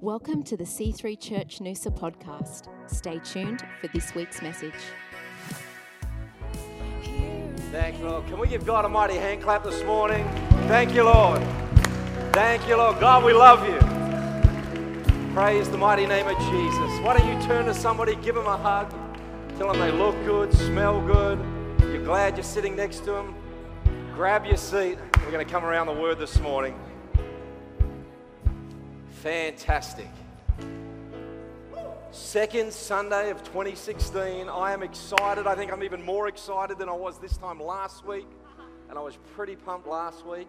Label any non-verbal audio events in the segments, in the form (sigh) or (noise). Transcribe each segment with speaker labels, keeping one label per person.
Speaker 1: Welcome to the C3 Church Noosa podcast. Stay tuned for this week's message.
Speaker 2: Thank you, Lord. Can we give God a mighty hand clap this morning? Thank you, Lord. Thank you, Lord. God, we love you. Praise the mighty name of Jesus. Why don't you turn to somebody, give them a hug, tell them they look good, smell good, you're glad you're sitting next to them. Grab your seat. We're going to come around the word this morning. Fantastic. Second Sunday of 2016. I am excited. I think I'm even more excited than I was this time last week. And I was pretty pumped last week.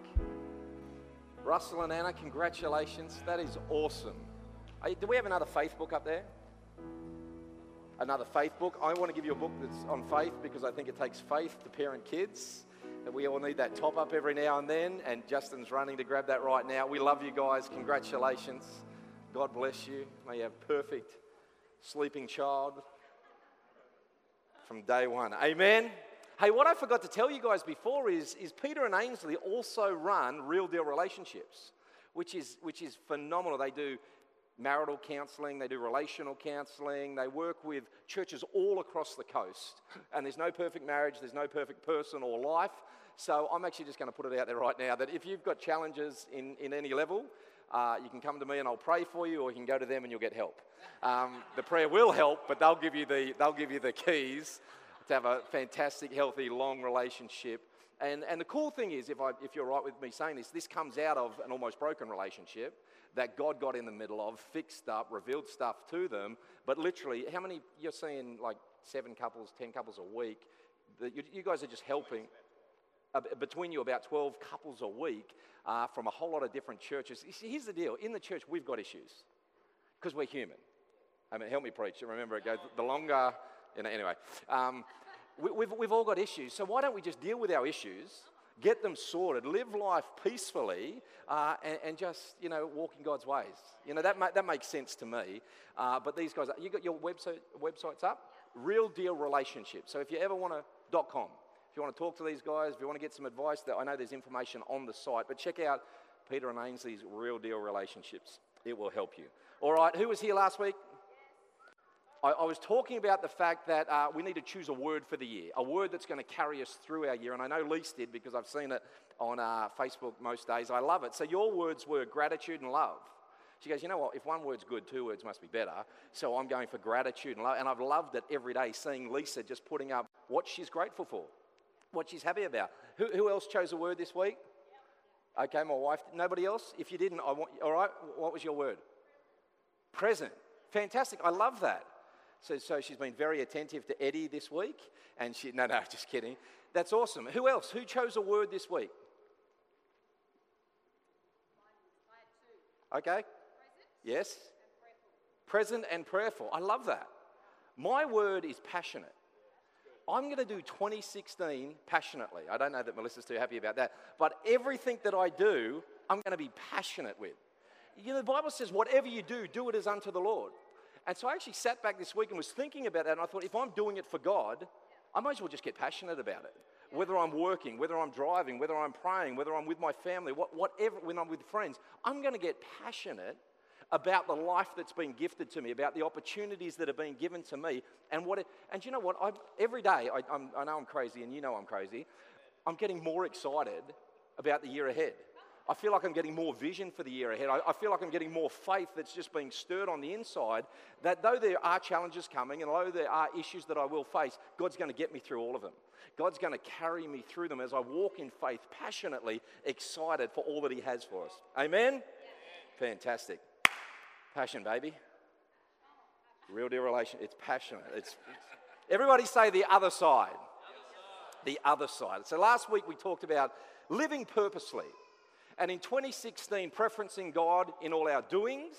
Speaker 2: Russell and Anna, congratulations. That is awesome. Do we have another faith book up there? Another faith book. I want to give you a book that's on faith because I think it takes faith to parent kids. We all need that top up every now and then. And Justin's running to grab that right now. We love you guys. Congratulations. God bless you. May you have perfect sleeping child from day one. Amen. Hey, what I forgot to tell you guys before is, is Peter and Ainsley also run real deal relationships, which is, which is phenomenal. They do marital counseling, they do relational counseling, they work with churches all across the coast. And there's no perfect marriage, there's no perfect person or life. So I'm actually just going to put it out there right now that if you've got challenges in, in any level, uh, you can come to me and I'll pray for you, or you can go to them and you'll get help. Um, the prayer will help, but they'll give you the, they'll give you the keys to have a fantastic, healthy, long relationship. And, and the cool thing is, if, I, if you're right with me saying this, this comes out of an almost broken relationship that God got in the middle of, fixed up, revealed stuff to them. But literally, how many, you're seeing like seven couples, ten couples a week, that you, you guys are just helping uh, between you about 12 couples a week uh, from a whole lot of different churches. See, Here's the deal in the church, we've got issues because we're human. I mean, help me preach. Remember, it goes the longer, you know, anyway. Um, we, we've, we've all got issues. So why don't we just deal with our issues, get them sorted, live life peacefully, uh, and, and just, you know, walk in God's ways? You know, that, ma- that makes sense to me. Uh, but these guys, you got your website, websites up? Real Deal Relationships. So if you ever want to, dot .com. If you want to talk to these guys, if you want to get some advice, I know there's information on the site, but check out Peter and Ainsley's Real Deal Relationships. It will help you. All right, who was here last week? I, I was talking about the fact that uh, we need to choose a word for the year, a word that's going to carry us through our year. And I know Lise did because I've seen it on uh, Facebook most days. I love it. So your words were gratitude and love. She goes, you know what? If one word's good, two words must be better. So I'm going for gratitude and love. And I've loved it every day seeing Lisa just putting up what she's grateful for, what she's happy about. Who, who else chose a word this week? Okay, my wife. Nobody else? If you didn't, I want. All right. What was your word? Present. Fantastic. I love that. So, so she's been very attentive to Eddie this week, and she. No, no, (laughs) just kidding. That's awesome. Who else? Who chose a word this week? Okay. Yes. Present and prayerful. I love that. My word is passionate. I'm going to do 2016 passionately. I don't know that Melissa's too happy about that, but everything that I do, I'm going to be passionate with. You know, the Bible says, whatever you do, do it as unto the Lord. And so I actually sat back this week and was thinking about that, and I thought, if I'm doing it for God, I might as well just get passionate about it. Whether I'm working, whether I'm driving, whether I'm praying, whether I'm with my family, whatever, when I'm with friends, I'm going to get passionate about the life that's been gifted to me, about the opportunities that have been given to me, and what. It, and you know what? I, every day, I, I'm, I know I'm crazy, and you know I'm crazy. I'm getting more excited about the year ahead. I feel like I'm getting more vision for the year ahead. I, I feel like I'm getting more faith that's just being stirred on the inside. That though there are challenges coming, and though there are issues that I will face, God's going to get me through all of them. God's going to carry me through them as I walk in faith, passionately excited for all that He has for us. Amen. Fantastic. Passion, baby. Real deal relation. It's passionate. It's, everybody say the other side. The other side. So last week we talked about living purposely. And in 2016, preferencing God in all our doings,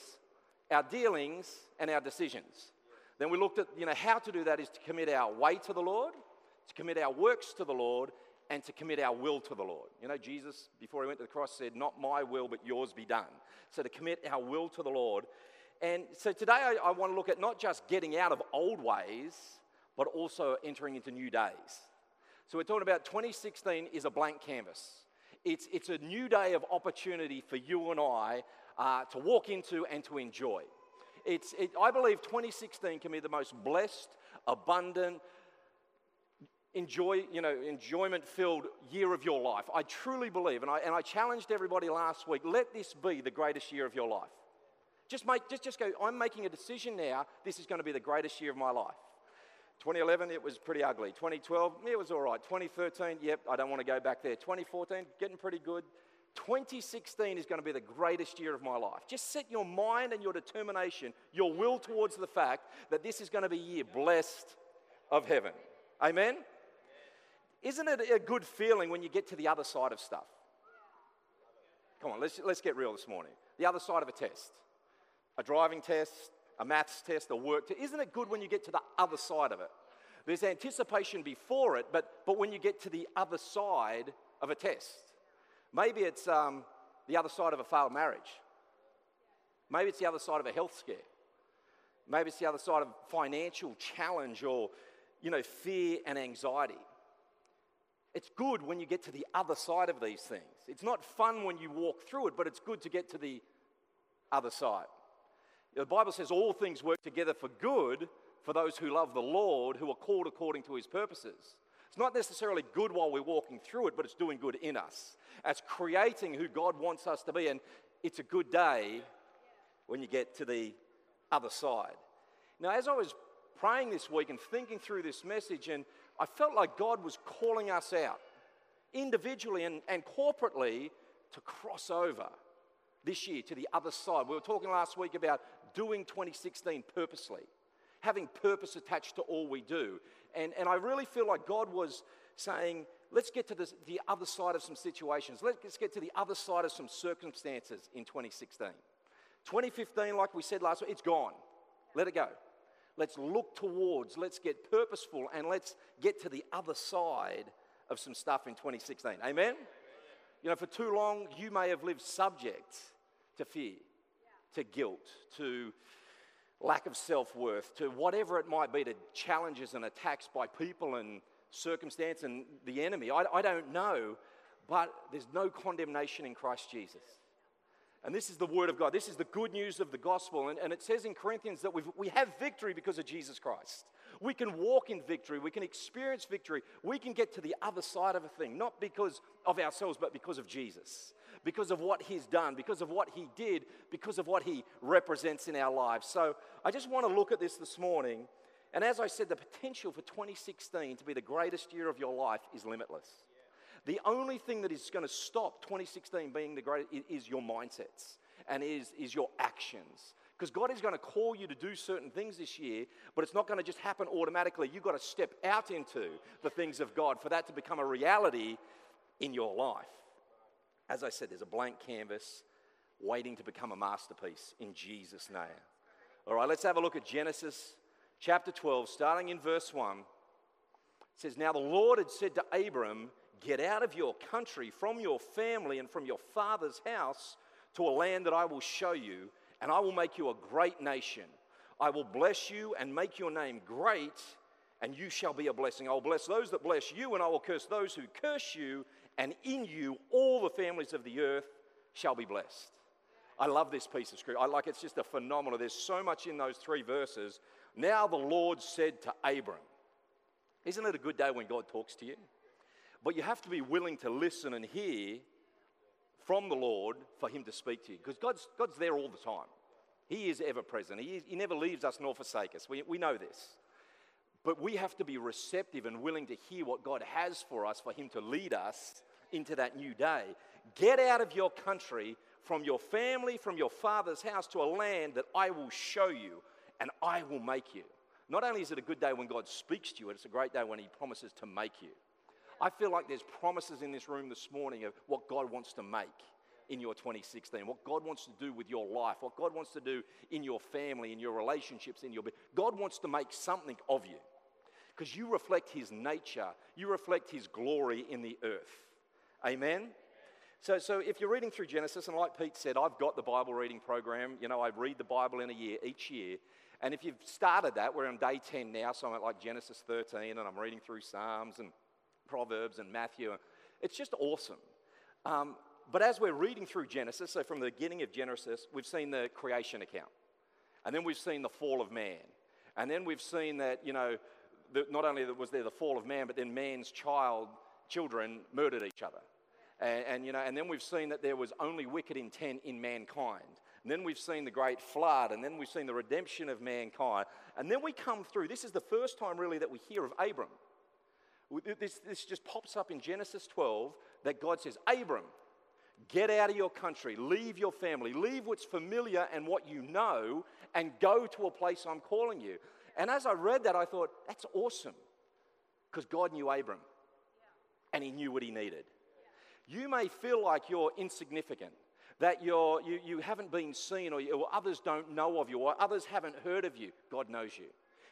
Speaker 2: our dealings, and our decisions. Then we looked at, you know, how to do that is to commit our way to the Lord, to commit our works to the Lord, and to commit our will to the Lord. You know, Jesus, before he went to the cross, said, Not my will, but yours be done. So to commit our will to the Lord. And so today I, I want to look at not just getting out of old ways, but also entering into new days. So we're talking about 2016 is a blank canvas. It's, it's a new day of opportunity for you and I uh, to walk into and to enjoy. It's, it, I believe 2016 can be the most blessed, abundant, enjoy, you know, enjoyment filled year of your life. I truly believe, and I, and I challenged everybody last week let this be the greatest year of your life. Just, make, just, just go, I'm making a decision now, this is going to be the greatest year of my life. 2011, it was pretty ugly. 2012, it was all right. 2013, yep, I don't want to go back there. 2014, getting pretty good. 2016 is going to be the greatest year of my life. Just set your mind and your determination, your will towards the fact that this is going to be a year blessed of heaven. Amen? Isn't it a good feeling when you get to the other side of stuff? Come on, let's, let's get real this morning. The other side of a test a driving test, a maths test, a work test. Isn't it good when you get to the other side of it? There's anticipation before it, but, but when you get to the other side of a test, maybe it's um, the other side of a failed marriage. Maybe it's the other side of a health scare. Maybe it's the other side of financial challenge or, you know, fear and anxiety. It's good when you get to the other side of these things. It's not fun when you walk through it, but it's good to get to the other side. The Bible says all things work together for good for those who love the Lord, who are called according to his purposes. It's not necessarily good while we're walking through it, but it's doing good in us. It's creating who God wants us to be. And it's a good day when you get to the other side. Now, as I was praying this week and thinking through this message, and I felt like God was calling us out individually and, and corporately to cross over this year to the other side. We were talking last week about doing 2016 purposely, having purpose attached to all we do. And, and I really feel like God was saying, let's get to this, the other side of some situations. Let's get to the other side of some circumstances in 2016. 2015, like we said last week, it's gone. Let it go. Let's look towards, let's get purposeful, and let's get to the other side of some stuff in 2016. Amen? You know, for too long, you may have lived subject to fear, to guilt, to lack of self worth, to whatever it might be, to challenges and attacks by people and circumstance and the enemy. I, I don't know, but there's no condemnation in Christ Jesus. And this is the word of God. This is the good news of the gospel. And, and it says in Corinthians that we we have victory because of Jesus Christ. We can walk in victory. We can experience victory. We can get to the other side of a thing, not because of ourselves, but because of Jesus, because of what He's done, because of what He did, because of what He represents in our lives. So I just want to look at this this morning. And as I said, the potential for 2016 to be the greatest year of your life is limitless. The only thing that is going to stop 2016 being the greatest is your mindsets and is, is your actions. Because God is going to call you to do certain things this year, but it's not going to just happen automatically. You've got to step out into the things of God for that to become a reality in your life. As I said, there's a blank canvas waiting to become a masterpiece in Jesus' name. All right, let's have a look at Genesis chapter 12, starting in verse 1. It says, Now the Lord had said to Abram, Get out of your country, from your family, and from your father's house to a land that I will show you, and I will make you a great nation. I will bless you and make your name great, and you shall be a blessing. I will bless those that bless you, and I will curse those who curse you, and in you all the families of the earth shall be blessed. I love this piece of scripture. I like it's just a phenomenal. There's so much in those three verses. Now the Lord said to Abram, Isn't it a good day when God talks to you? But you have to be willing to listen and hear from the Lord for Him to speak to you because God's, God's there all the time. He is ever present, He, is, he never leaves us nor forsake us. We, we know this. But we have to be receptive and willing to hear what God has for us for Him to lead us into that new day. Get out of your country, from your family, from your father's house to a land that I will show you and I will make you. Not only is it a good day when God speaks to you, it's a great day when He promises to make you. I feel like there's promises in this room this morning of what God wants to make in your 2016, what God wants to do with your life, what God wants to do in your family, in your relationships, in your. God wants to make something of you because you reflect His nature, you reflect His glory in the earth. Amen? So, so if you're reading through Genesis, and like Pete said, I've got the Bible reading program. You know, I read the Bible in a year, each year. And if you've started that, we're on day 10 now, so I'm at like Genesis 13, and I'm reading through Psalms and Proverbs and Matthew. It's just awesome. Um, but as we're reading through Genesis, so from the beginning of Genesis, we've seen the creation account. And then we've seen the fall of man. And then we've seen that, you know, the, not only was there the fall of man, but then man's child, children murdered each other. And, and, you know, and then we've seen that there was only wicked intent in mankind. And then we've seen the great flood, and then we've seen the redemption of mankind. And then we come through, this is the first time really that we hear of Abram. This, this just pops up in Genesis 12 that God says, Abram, get out of your country, leave your family, leave what's familiar and what you know, and go to a place I'm calling you. And as I read that, I thought, that's awesome. Because God knew Abram and he knew what he needed. You may feel like you're insignificant, that you're, you, you haven't been seen, or, or others don't know of you, or others haven't heard of you. God knows you.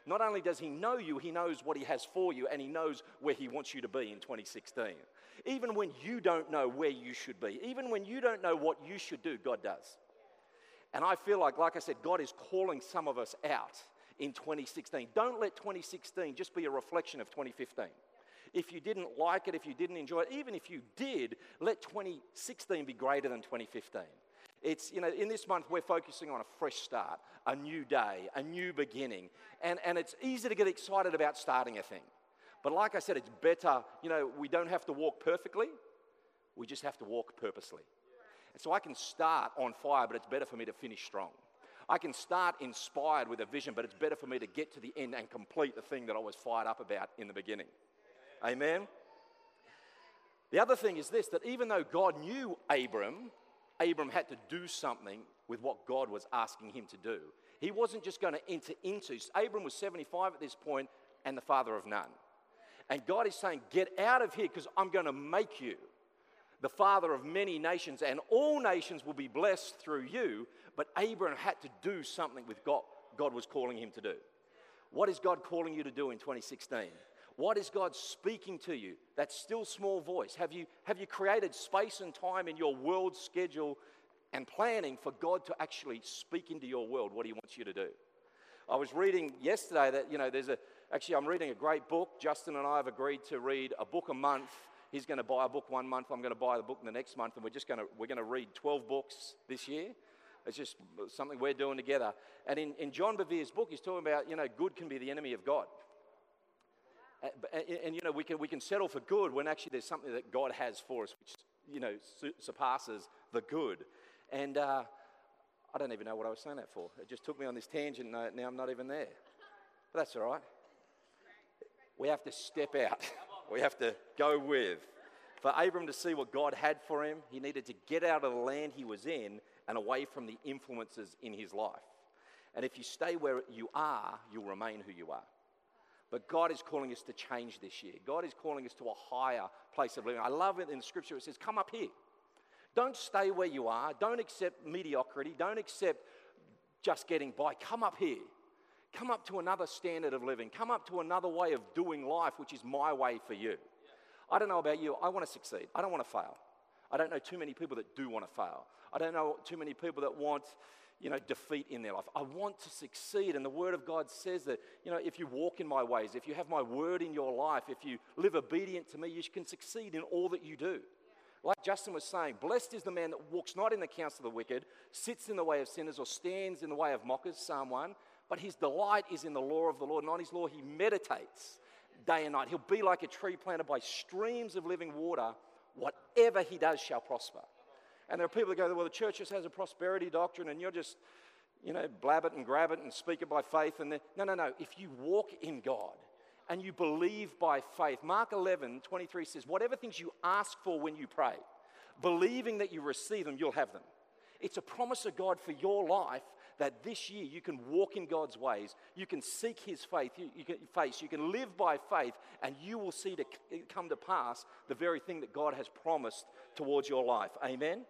Speaker 2: Not only does he know you, he knows what he has for you, and he knows where he wants you to be in 2016. Even when you don't know where you should be, even when you don't know what you should do, God does. And I feel like, like I said, God is calling some of us out in 2016. Don't let 2016 just be a reflection of 2015. If you didn't like it, if you didn't enjoy it, even if you did, let 2016 be greater than 2015. It's, you know, in this month, we're focusing on a fresh start, a new day, a new beginning. And, and it's easy to get excited about starting a thing. But like I said, it's better, you know, we don't have to walk perfectly, we just have to walk purposely. And so I can start on fire, but it's better for me to finish strong. I can start inspired with a vision, but it's better for me to get to the end and complete the thing that I was fired up about in the beginning. Amen? The other thing is this that even though God knew Abram, Abram had to do something with what God was asking him to do. He wasn't just going to enter into. Abram was 75 at this point and the father of none. And God is saying, Get out of here because I'm going to make you the father of many nations, and all nations will be blessed through you. But Abram had to do something with God, God was calling him to do. What is God calling you to do in 2016? What is God speaking to you? That still small voice. Have you, have you created space and time in your world schedule and planning for God to actually speak into your world what He wants you to do? I was reading yesterday that, you know, there's a, actually, I'm reading a great book. Justin and I have agreed to read a book a month He's going to buy a book one month. I'm going to buy the book the next month, and we're just going to we're going to read 12 books this year. It's just something we're doing together. And in, in John Bevere's book, he's talking about you know good can be the enemy of God. And, and, and, you know we can we can settle for good when actually there's something that God has for us, which you know su- surpasses the good. And uh, I don't even know what I was saying that for. It just took me on this tangent. Now, now I'm not even there. But that's all right. We have to step out. (laughs) we have to go with. For Abram to see what God had for him, he needed to get out of the land he was in and away from the influences in his life. And if you stay where you are, you'll remain who you are. But God is calling us to change this year. God is calling us to a higher place of living. I love it in Scripture. It says, Come up here. Don't stay where you are. Don't accept mediocrity. Don't accept just getting by. Come up here. Come up to another standard of living. Come up to another way of doing life, which is my way for you. I don't know about you. I want to succeed. I don't want to fail. I don't know too many people that do want to fail. I don't know too many people that want, you know, defeat in their life. I want to succeed. And the Word of God says that, you know, if you walk in my ways, if you have my word in your life, if you live obedient to me, you can succeed in all that you do. Like Justin was saying, blessed is the man that walks not in the counsel of the wicked, sits in the way of sinners, or stands in the way of mockers, Psalm 1. But his delight is in the law of the Lord, and on his law he meditates day and night. He'll be like a tree planted by streams of living water. Whatever he does shall prosper. And there are people that go, well, the church just has a prosperity doctrine, and you're just, you know, blab it and grab it and speak it by faith. And no, no, no. If you walk in God and you believe by faith, Mark 11, 23 says, whatever things you ask for when you pray, believing that you receive them, you'll have them. It's a promise of God for your life that this year you can walk in God's ways, you can seek His faith, you, you can, face, you can live by faith, and you will see to come to pass the very thing that God has promised towards your life. Amen?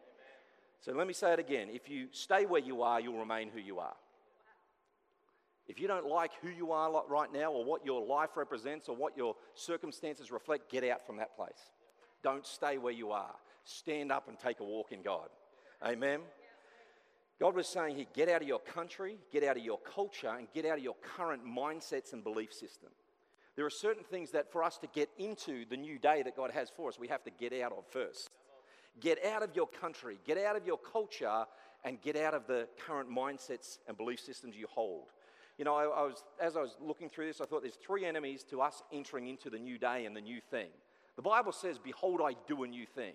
Speaker 2: So let me say it again. If you stay where you are, you'll remain who you are. If you don't like who you are right now, or what your life represents, or what your circumstances reflect, get out from that place. Don't stay where you are. Stand up and take a walk in God. Amen. God was saying here, get out of your country, get out of your culture, and get out of your current mindsets and belief system. There are certain things that for us to get into the new day that God has for us, we have to get out of first. Get out of your country, get out of your culture, and get out of the current mindsets and belief systems you hold. You know, I, I was, as I was looking through this, I thought there's three enemies to us entering into the new day and the new thing. The Bible says, Behold, I do a new thing.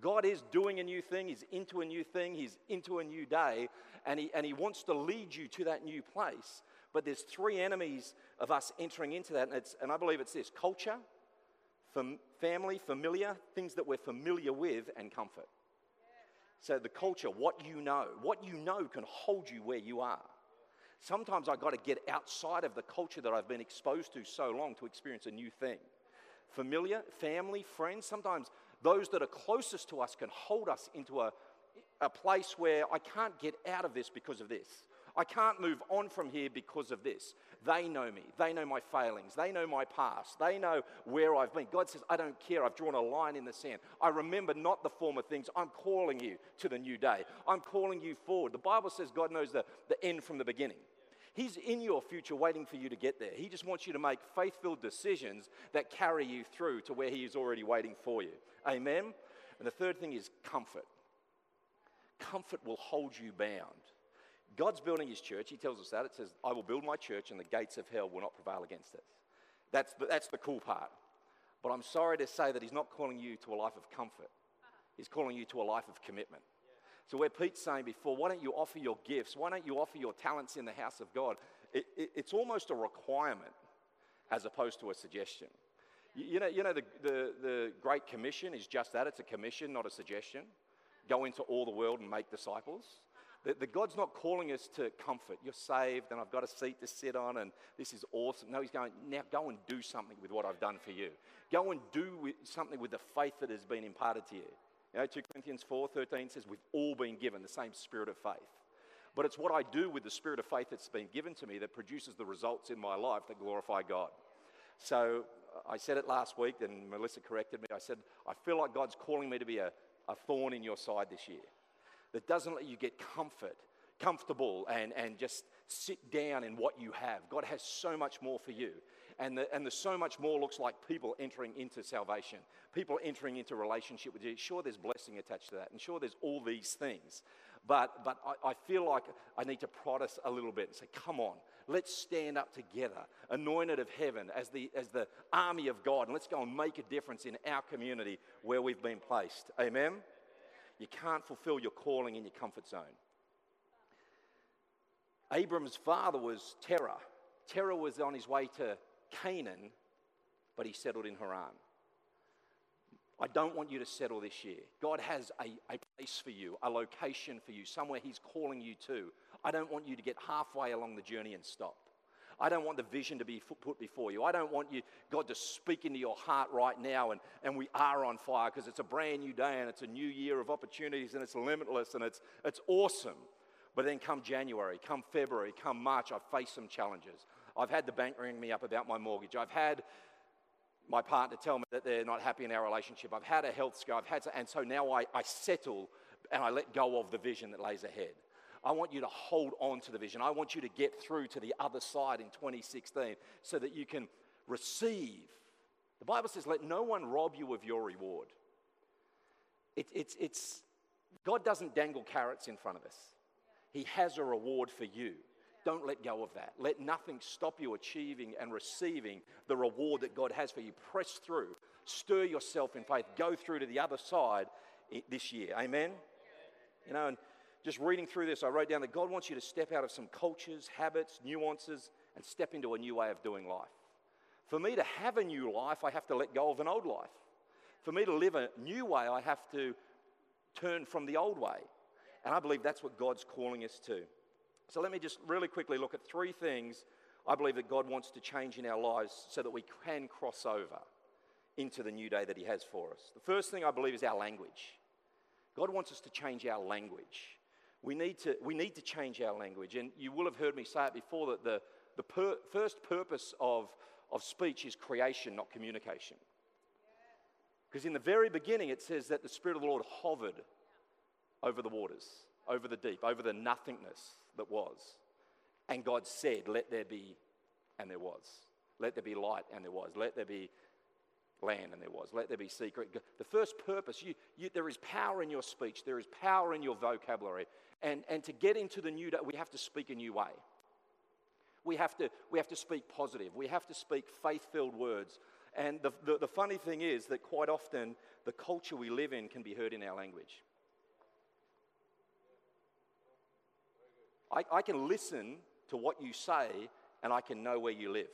Speaker 2: God is doing a new thing, He's into a new thing, He's into a new day, and He, and he wants to lead you to that new place. But there's three enemies of us entering into that, and, and I believe it's this culture, fam- family, familiar, things that we're familiar with, and comfort. So the culture, what you know, what you know can hold you where you are. Sometimes I've got to get outside of the culture that I've been exposed to so long to experience a new thing. Familiar, family, friends, sometimes those that are closest to us can hold us into a, a place where I can't get out of this because of this. I can't move on from here because of this. They know me. They know my failings. They know my past. They know where I've been. God says, I don't care. I've drawn a line in the sand. I remember not the former things. I'm calling you to the new day. I'm calling you forward. The Bible says God knows the, the end from the beginning. He's in your future waiting for you to get there. He just wants you to make faith filled decisions that carry you through to where He is already waiting for you. Amen? And the third thing is comfort. Comfort will hold you bound. God's building his church. He tells us that. It says, I will build my church and the gates of hell will not prevail against it. That's the, that's the cool part. But I'm sorry to say that he's not calling you to a life of comfort, he's calling you to a life of commitment. So, where Pete's saying before, why don't you offer your gifts? Why don't you offer your talents in the house of God? It, it, it's almost a requirement as opposed to a suggestion. You, you know, you know the, the, the Great Commission is just that it's a commission, not a suggestion. Go into all the world and make disciples. The, the, God's not calling us to comfort. You're saved and I've got a seat to sit on and this is awesome. No, He's going, now go and do something with what I've done for you. Go and do with, something with the faith that has been imparted to you. You know, 2 Corinthians 4:13 says, We've all been given the same spirit of faith. But it's what I do with the spirit of faith that's been given to me that produces the results in my life that glorify God. So uh, I said it last week, and Melissa corrected me. I said, I feel like God's calling me to be a, a thorn in your side this year that doesn't let you get comfort, comfortable, and, and just sit down in what you have. God has so much more for you. And the, and the so much more looks like people entering into salvation, people entering into relationship with you. Sure, there's blessing attached to that, and sure, there's all these things. But, but I, I feel like I need to prod us a little bit and say, come on, let's stand up together, anointed of heaven, as the, as the army of God, and let's go and make a difference in our community where we've been placed. Amen? You can't fulfill your calling in your comfort zone. Abram's father was Terah. Terah was on his way to Canaan, but he settled in Haran. I don't want you to settle this year. God has a, a place for you, a location for you, somewhere He's calling you to. I don't want you to get halfway along the journey and stop. I don't want the vision to be put before you. I don't want you, God, to speak into your heart right now and, and we are on fire because it's a brand new day and it's a new year of opportunities and it's limitless and it's, it's awesome. But then come January, come February, come March, I've faced some challenges. I've had the bank ring me up about my mortgage. I've had my partner tell me that they're not happy in our relationship. I've had a health scare. I've had, to, and so now I, I settle and I let go of the vision that lays ahead. I want you to hold on to the vision. I want you to get through to the other side in 2016 so that you can receive. The Bible says, let no one rob you of your reward. It, it's, it's, God doesn't dangle carrots in front of us, He has a reward for you. Don't let go of that. Let nothing stop you achieving and receiving the reward that God has for you. Press through, stir yourself in faith, go through to the other side this year. Amen? You know, and just reading through this, I wrote down that God wants you to step out of some cultures, habits, nuances, and step into a new way of doing life. For me to have a new life, I have to let go of an old life. For me to live a new way, I have to turn from the old way. And I believe that's what God's calling us to. So let me just really quickly look at three things I believe that God wants to change in our lives so that we can cross over into the new day that He has for us. The first thing I believe is our language. God wants us to change our language. We need to, we need to change our language. And you will have heard me say it before that the, the per, first purpose of, of speech is creation, not communication. Because in the very beginning, it says that the Spirit of the Lord hovered over the waters, over the deep, over the nothingness that was. And God said, Let there be, and there was. Let there be light, and there was. Let there be land, and there was. Let there be secret. The first purpose, you, you, there is power in your speech, there is power in your vocabulary. And, and to get into the new day, we have to speak a new way. We have to, we have to speak positive. We have to speak faith filled words. And the, the, the funny thing is that quite often the culture we live in can be heard in our language. I, I can listen to what you say and I can know where you live.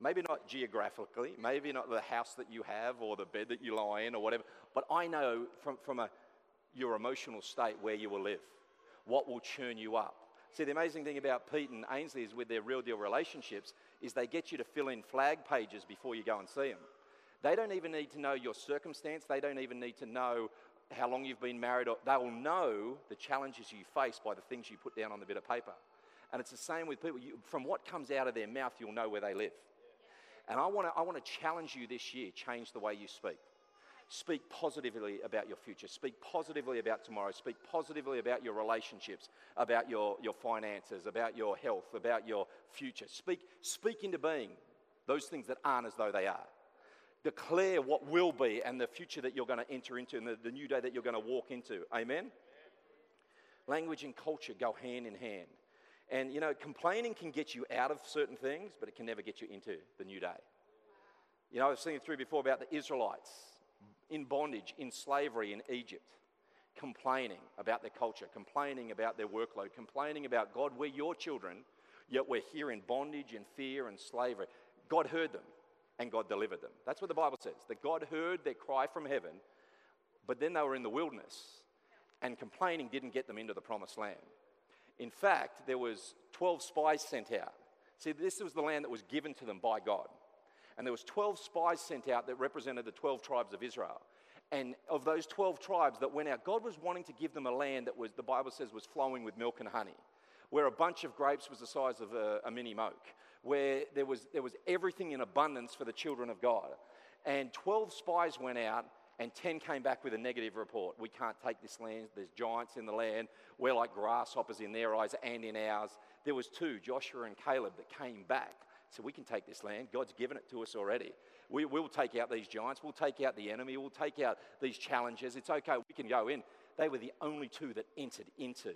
Speaker 2: Maybe not geographically, maybe not the house that you have or the bed that you lie in or whatever, but I know from, from a, your emotional state where you will live, what will churn you up. See, the amazing thing about Pete and Ainsley is with their real deal relationships is they get you to fill in flag pages before you go and see them. They don't even need to know your circumstance. They don't even need to know how long you've been married. Or They will know the challenges you face by the things you put down on the bit of paper. And it's the same with people. You, from what comes out of their mouth, you'll know where they live. And I want to I wanna challenge you this year change the way you speak. Speak positively about your future. Speak positively about tomorrow. Speak positively about your relationships, about your, your finances, about your health, about your future. Speak, speak into being those things that aren't as though they are. Declare what will be and the future that you're going to enter into and the, the new day that you're going to walk into. Amen? Language and culture go hand in hand. And you know, complaining can get you out of certain things, but it can never get you into the new day. You know, I've seen it through before about the Israelites in bondage, in slavery in Egypt, complaining about their culture, complaining about their workload, complaining about God, we're your children, yet we're here in bondage and fear and slavery. God heard them and God delivered them. That's what the Bible says. That God heard their cry from heaven, but then they were in the wilderness and complaining didn't get them into the promised land. In fact, there was 12 spies sent out. See, this was the land that was given to them by God. And there was 12 spies sent out that represented the 12 tribes of Israel. And of those 12 tribes that went out, God was wanting to give them a land that was, the Bible says, was flowing with milk and honey, where a bunch of grapes was the size of a, a mini moke, where there was, there was everything in abundance for the children of God. And 12 spies went out and 10 came back with a negative report. We can't take this land. There's giants in the land. We're like grasshoppers in their eyes and in ours. There was two, Joshua and Caleb, that came back. So we can take this land. God's given it to us already. We will take out these giants. We'll take out the enemy. We'll take out these challenges. It's okay. We can go in. They were the only two that entered into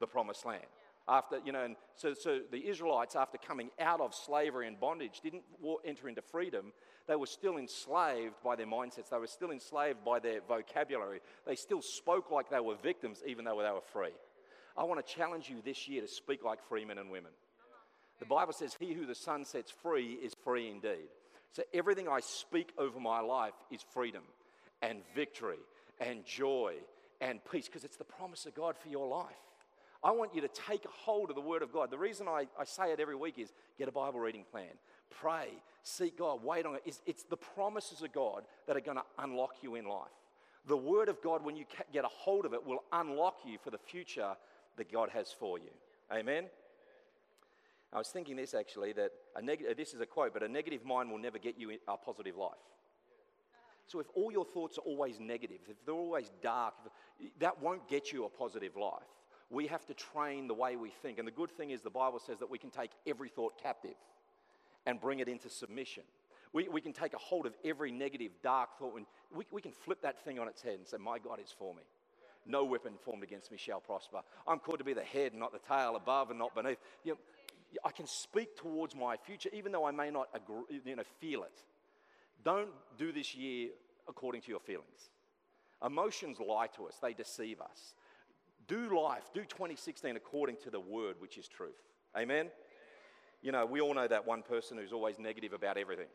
Speaker 2: the promised land after, you know, and so, so the Israelites, after coming out of slavery and bondage, didn't enter into freedom. They were still enslaved by their mindsets. They were still enslaved by their vocabulary. They still spoke like they were victims, even though they were free. I want to challenge you this year to speak like free men and women. The Bible says, He who the Son sets free is free indeed. So everything I speak over my life is freedom and victory and joy and peace because it's the promise of God for your life. I want you to take a hold of the Word of God. The reason I, I say it every week is get a Bible reading plan, pray, seek God, wait on it. It's, it's the promises of God that are going to unlock you in life. The Word of God, when you get a hold of it, will unlock you for the future that God has for you. Amen? I was thinking this actually that a neg- uh, this is a quote, but a negative mind will never get you a positive life. So if all your thoughts are always negative, if they're always dark, that won't get you a positive life. We have to train the way we think. And the good thing is, the Bible says that we can take every thought captive and bring it into submission. We, we can take a hold of every negative, dark thought, and we, we can flip that thing on its head and say, My God is for me. No weapon formed against me shall prosper. I'm called to be the head, not the tail, above and not beneath. You know, I can speak towards my future, even though I may not agree, you know, feel it. Don't do this year according to your feelings. Emotions lie to us, they deceive us. Do life, do 2016 according to the word, which is truth. Amen? You know, we all know that one person who's always negative about everything.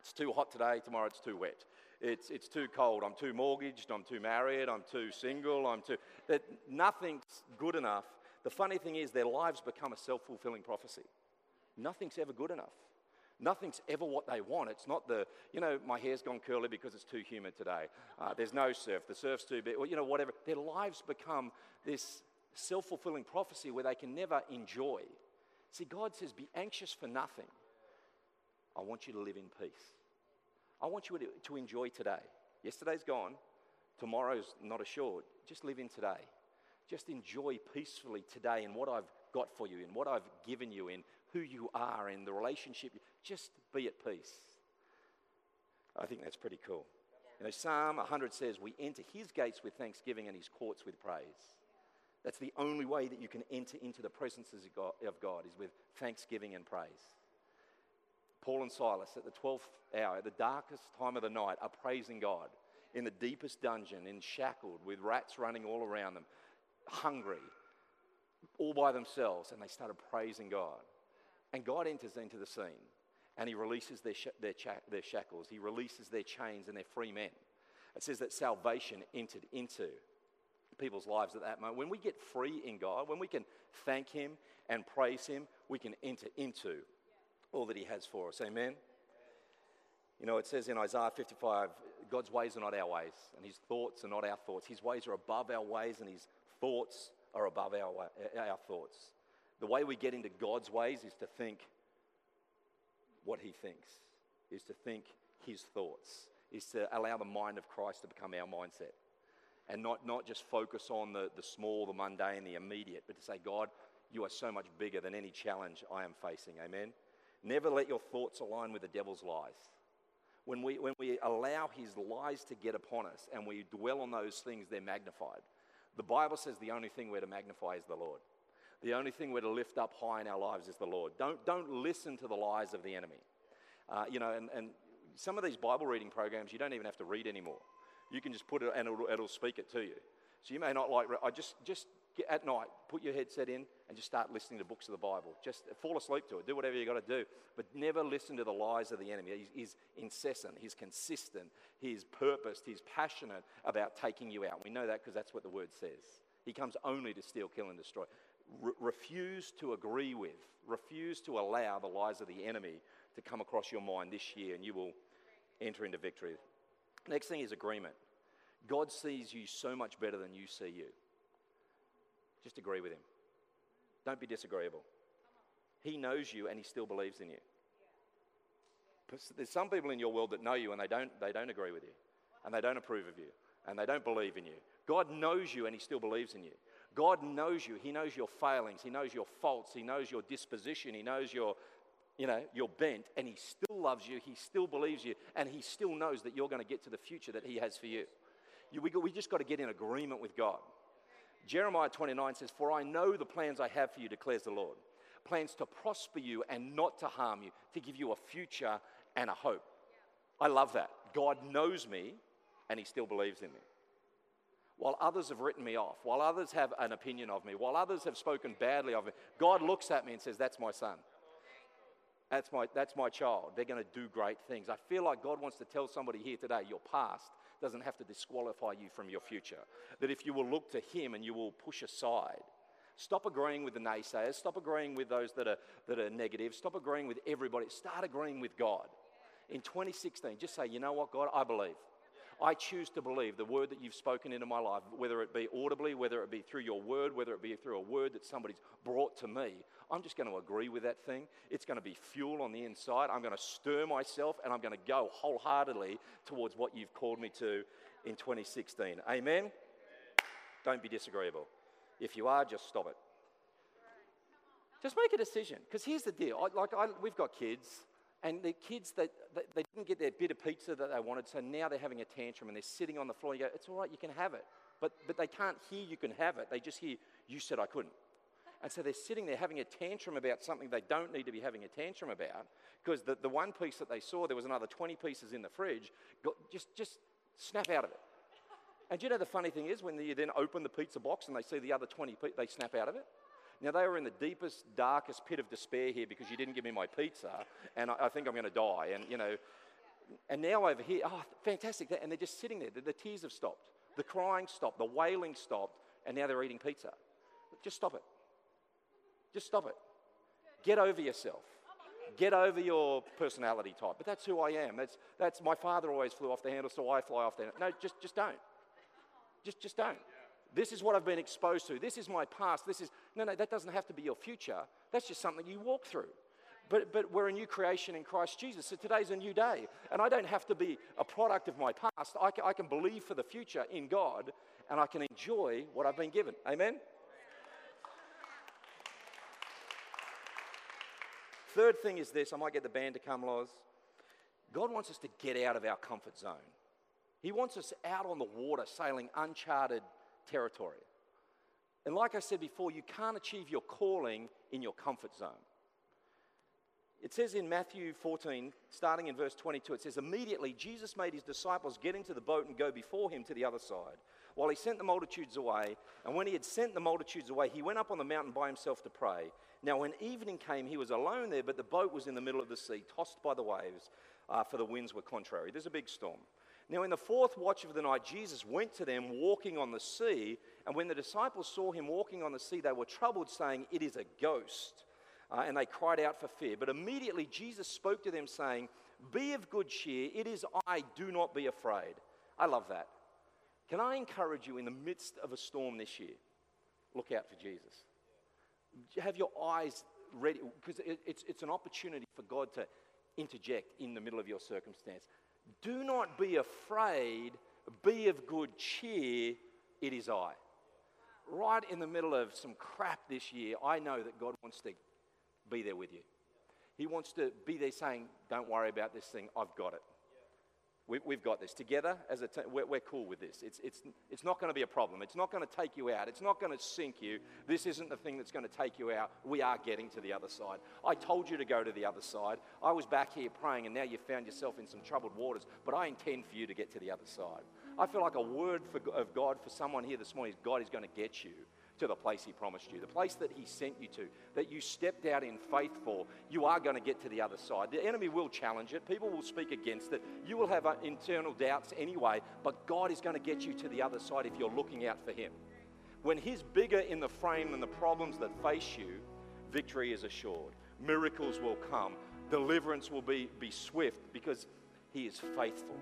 Speaker 2: It's too hot today, tomorrow it's too wet. It's, it's too cold, I'm too mortgaged, I'm too married, I'm too single, I'm too. That nothing's good enough. The funny thing is, their lives become a self fulfilling prophecy. Nothing's ever good enough. Nothing's ever what they want. It's not the, you know, my hair's gone curly because it's too humid today. Uh, there's no surf. The surf's too big. Or, you know, whatever. Their lives become this self fulfilling prophecy where they can never enjoy. See, God says, be anxious for nothing. I want you to live in peace. I want you to enjoy today. Yesterday's gone. Tomorrow's not assured. Just live in today. Just enjoy peacefully today in what I've got for you, in what I've given you, in who you are, in the relationship. Just be at peace. I think that's pretty cool. You know, Psalm 100 says, We enter his gates with thanksgiving and his courts with praise. That's the only way that you can enter into the presences of God, of God is with thanksgiving and praise. Paul and Silas at the 12th hour, at the darkest time of the night, are praising God in the deepest dungeon, in shackled, with rats running all around them, hungry, all by themselves, and they started praising God. And God enters into the scene and he releases their, sh- their, cha- their shackles, he releases their chains, and they're free men. It says that salvation entered into people's lives at that moment. When we get free in God, when we can thank him and praise him, we can enter into all that he has for us. Amen. You know, it says in Isaiah 55 God's ways are not our ways, and his thoughts are not our thoughts. His ways are above our ways, and his thoughts are above our, our thoughts. The way we get into God's ways is to think what he thinks, is to think his thoughts, is to allow the mind of Christ to become our mindset. And not, not just focus on the, the small, the mundane, the immediate, but to say, God, you are so much bigger than any challenge I am facing. Amen. Never let your thoughts align with the devil's lies. When we, when we allow his lies to get upon us and we dwell on those things, they're magnified. The Bible says the only thing we're to magnify is the Lord. The only thing we're to lift up high in our lives is the Lord. Don't, don't listen to the lies of the enemy. Uh, you know, and, and some of these Bible reading programs, you don't even have to read anymore. You can just put it and it'll, it'll speak it to you. So you may not like, I just, just get, at night, put your headset in and just start listening to books of the Bible. Just fall asleep to it. Do whatever you got to do. But never listen to the lies of the enemy. He's, he's incessant, he's consistent, he's purposed, he's passionate about taking you out. We know that because that's what the word says. He comes only to steal, kill, and destroy. Re- refuse to agree with, refuse to allow the lies of the enemy to come across your mind this year, and you will enter into victory. Next thing is agreement. God sees you so much better than you see you. Just agree with Him. Don't be disagreeable. He knows you and He still believes in you. There's some people in your world that know you and they don't, they don't agree with you, and they don't approve of you, and they don't believe in you. God knows you and He still believes in you. God knows you. He knows your failings. He knows your faults. He knows your disposition. He knows your, you know, your bent. And He still loves you. He still believes you. And He still knows that you're going to get to the future that He has for you. you we, we just got to get in agreement with God. Jeremiah 29 says, For I know the plans I have for you, declares the Lord. Plans to prosper you and not to harm you, to give you a future and a hope. I love that. God knows me and He still believes in me. While others have written me off, while others have an opinion of me, while others have spoken badly of me, God looks at me and says, That's my son. That's my, that's my child. They're going to do great things. I feel like God wants to tell somebody here today your past doesn't have to disqualify you from your future. That if you will look to Him and you will push aside, stop agreeing with the naysayers, stop agreeing with those that are, that are negative, stop agreeing with everybody, start agreeing with God. In 2016, just say, you know what, God, I believe. I choose to believe the word that you've spoken into my life, whether it be audibly, whether it be through your word, whether it be through a word that somebody's brought to me. I'm just going to agree with that thing. It's going to be fuel on the inside. I'm going to stir myself and I'm going to go wholeheartedly towards what you've called me to in 2016. Amen? Don't be disagreeable. If you are, just stop it. Just make a decision. Because here's the deal. I, like, I, we've got kids, and the kids, they, they, they, didn't get their bit of pizza that they wanted, so now they're having a tantrum and they're sitting on the floor. You go, it's all right, you can have it. But, but they can't hear you can have it. They just hear, you said I couldn't. And so they're sitting there having a tantrum about something they don't need to be having a tantrum about because the, the one piece that they saw, there was another 20 pieces in the fridge, got, just, just snap out of it. And you know the funny thing is when you then open the pizza box and they see the other 20, they snap out of it? Now, they were in the deepest, darkest pit of despair here because you didn't give me my pizza, and I, I think I'm going to die. And, you know, and now over here, oh, fantastic. And they're just sitting there. The, the tears have stopped. The crying stopped. The wailing stopped. And now they're eating pizza. Just stop it. Just stop it. Get over yourself. Get over your personality type. But that's who I am. That's, that's my father always flew off the handle, so I fly off the handle. No, just, just don't. Just, just don't. This is what I've been exposed to. This is my past. This is no, no. That doesn't have to be your future. That's just something you walk through. But, but we're a new creation in Christ Jesus. So today's a new day. And I don't have to be a product of my past. I can, I can believe for the future in God and I can enjoy what I've been given. Amen? Third thing is this I might get the band to come, Loz. God wants us to get out of our comfort zone. He wants us out on the water sailing uncharted territory. And like I said before, you can't achieve your calling in your comfort zone. It says in Matthew 14, starting in verse 22, it says, Immediately Jesus made his disciples get into the boat and go before him to the other side, while he sent the multitudes away. And when he had sent the multitudes away, he went up on the mountain by himself to pray. Now, when evening came, he was alone there, but the boat was in the middle of the sea, tossed by the waves, uh, for the winds were contrary. There's a big storm. Now, in the fourth watch of the night, Jesus went to them walking on the sea. And when the disciples saw him walking on the sea, they were troubled, saying, It is a ghost uh, and they cried out for fear. But immediately Jesus spoke to them, saying, Be of good cheer, it is I, do not be afraid. I love that. Can I encourage you in the midst of a storm this year? Look out for Jesus. Have your eyes ready, because it's, it's an opportunity for God to interject in the middle of your circumstance. Do not be afraid, be of good cheer, it is I. Right in the middle of some crap this year, I know that God wants to be there with you. He wants to be there saying, Don't worry about this thing, I've got it. We, have got this. Together, as a we're, we're, cool with this. It's, it's, it's not going to be a problem. It's not going to take you out. It's not going to sink you. This isn't the thing that's going to take you out. We are getting to the other side. I told you to go to the other side. I was back here praying, and now you found yourself in some troubled waters, but I intend for you to get to the other side. I feel like a word for, of God for someone here this morning is God is going to get you to the place He promised you, the place that He sent you to, that you stepped out in faith for, you are going to get to the other side. The enemy will challenge it, people will speak against it, you will have uh, internal doubts anyway, but God is going to get you to the other side if you're looking out for Him. When He's bigger in the frame than the problems that face you, victory is assured. Miracles will come, deliverance will be, be swift because He is faithful.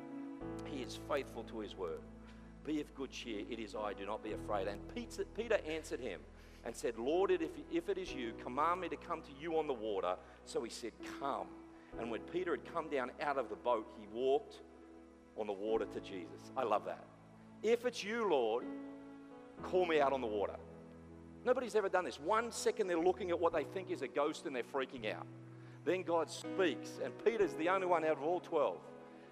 Speaker 2: He is faithful to His word. Be of good cheer, it is I, do not be afraid. And Peter answered him and said, Lord, if, if it is you, command me to come to you on the water. So he said, Come. And when Peter had come down out of the boat, he walked on the water to Jesus. I love that. If it's you, Lord, call me out on the water. Nobody's ever done this. One second they're looking at what they think is a ghost and they're freaking out. Then God speaks, and Peter's the only one out of all 12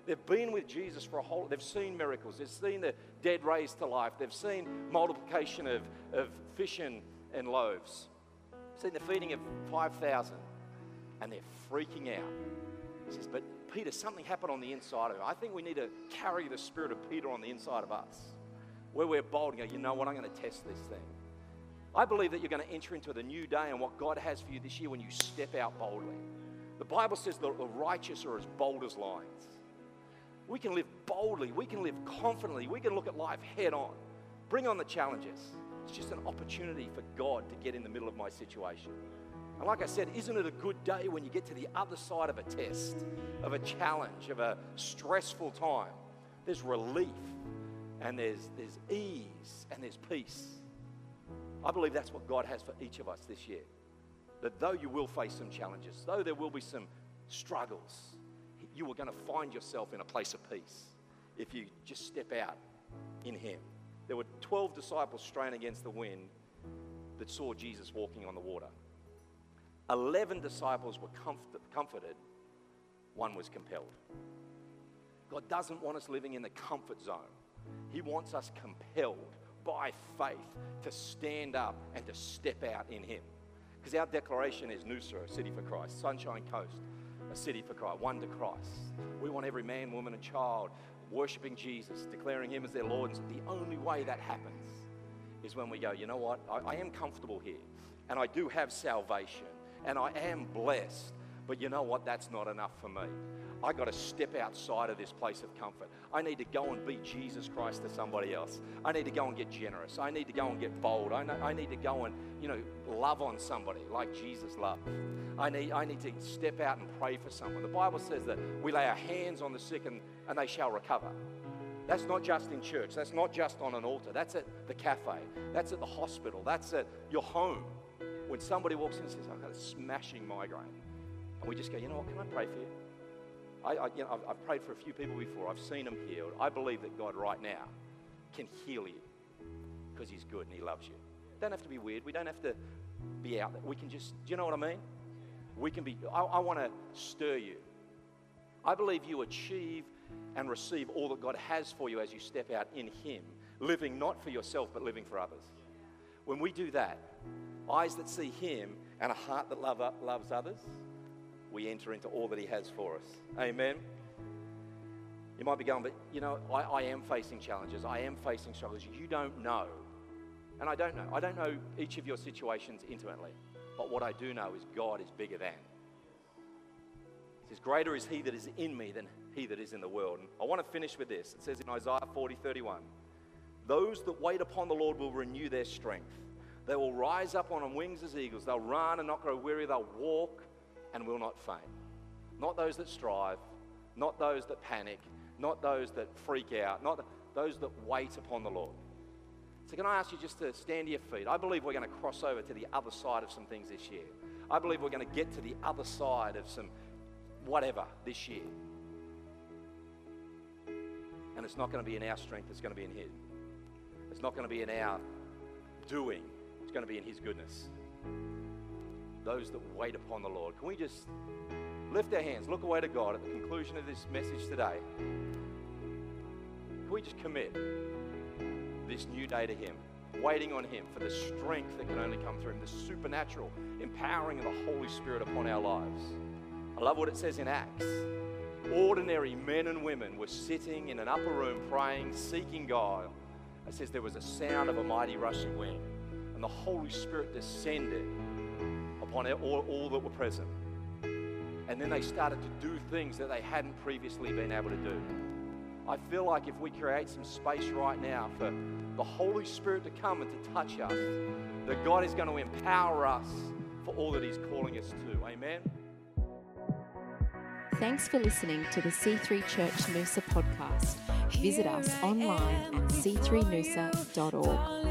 Speaker 2: They've been with Jesus for a whole, they've seen miracles. They've seen the dead raised to life. They've seen multiplication of, of fish and, and loaves. Seen the feeding of 5,000. And they're freaking out. He says, but Peter, something happened on the inside of him. I think we need to carry the spirit of Peter on the inside of us. Where we're bold and go, you know what, I'm going to test this thing. I believe that you're going to enter into the new day and what God has for you this year when you step out boldly. The Bible says the righteous are as bold as lions. We can live boldly. We can live confidently. We can look at life head on. Bring on the challenges. It's just an opportunity for God to get in the middle of my situation. And like I said, isn't it a good day when you get to the other side of a test, of a challenge, of a stressful time? There's relief and there's, there's ease and there's peace. I believe that's what God has for each of us this year. That though you will face some challenges, though there will be some struggles, you are going to find yourself in a place of peace if you just step out in Him. There were 12 disciples straining against the wind that saw Jesus walking on the water. 11 disciples were comfort- comforted, one was compelled. God doesn't want us living in the comfort zone, He wants us compelled by faith to stand up and to step out in Him. Because our declaration is Noosa, city for Christ, Sunshine Coast, a city for Christ, one to Christ. We want every man, woman, and child worshiping Jesus, declaring Him as their Lord. And the only way that happens is when we go, you know what? I, I am comfortable here, and I do have salvation, and I am blessed. But you know what? That's not enough for me. I got to step outside of this place of comfort. I need to go and be Jesus Christ to somebody else. I need to go and get generous. I need to go and get bold. I, know, I need to go and, you know, love on somebody like Jesus loved. I need, I need to step out and pray for someone. The Bible says that we lay our hands on the sick and, and they shall recover. That's not just in church. That's not just on an altar. That's at the cafe. That's at the hospital. That's at your home. When somebody walks in and says, I've got a smashing migraine. And we just go, you know what, can I pray for you? I, I, you know, I've, I've prayed for a few people before. I've seen them healed. I believe that God right now can heal you because He's good and He loves you. Don't have to be weird. We don't have to be out there. We can just, do you know what I mean? We can be, I, I want to stir you. I believe you achieve and receive all that God has for you as you step out in Him, living not for yourself, but living for others. When we do that, eyes that see Him and a heart that love, loves others, we enter into all that He has for us. Amen. You might be going, but you know, I, I am facing challenges. I am facing struggles. You don't know. And I don't know. I don't know each of your situations intimately. But what I do know is God is bigger than. He says, Greater is He that is in me than He that is in the world. And I want to finish with this. It says in Isaiah 40 31, Those that wait upon the Lord will renew their strength. They will rise up on wings as eagles. They'll run and not grow weary. They'll walk and will not faint. Not those that strive, not those that panic, not those that freak out, not those that wait upon the Lord. So, can I ask you just to stand to your feet? I believe we're going to cross over to the other side of some things this year. I believe we're going to get to the other side of some whatever this year. And it's not going to be in our strength, it's going to be in His. It's not going to be in our doing, it's going to be in His goodness. Those that wait upon the Lord. Can we just lift our hands, look away to God at the conclusion of this message today? Can we just commit? This new day to Him, waiting on Him for the strength that can only come through Him, the supernatural empowering of the Holy Spirit upon our lives. I love what it says in Acts. Ordinary men and women were sitting in an upper room praying, seeking God. It says there was a sound of a mighty rushing wind, and the Holy Spirit descended upon all, all that were present. And then they started to do things that they hadn't previously been able to do. I feel like if we create some space right now for the Holy Spirit to come and to touch us, that God is going to empower us for all that He's calling us to. Amen.
Speaker 1: Thanks for listening to the C3 Church Noosa podcast. Visit us online at c3noosa.org.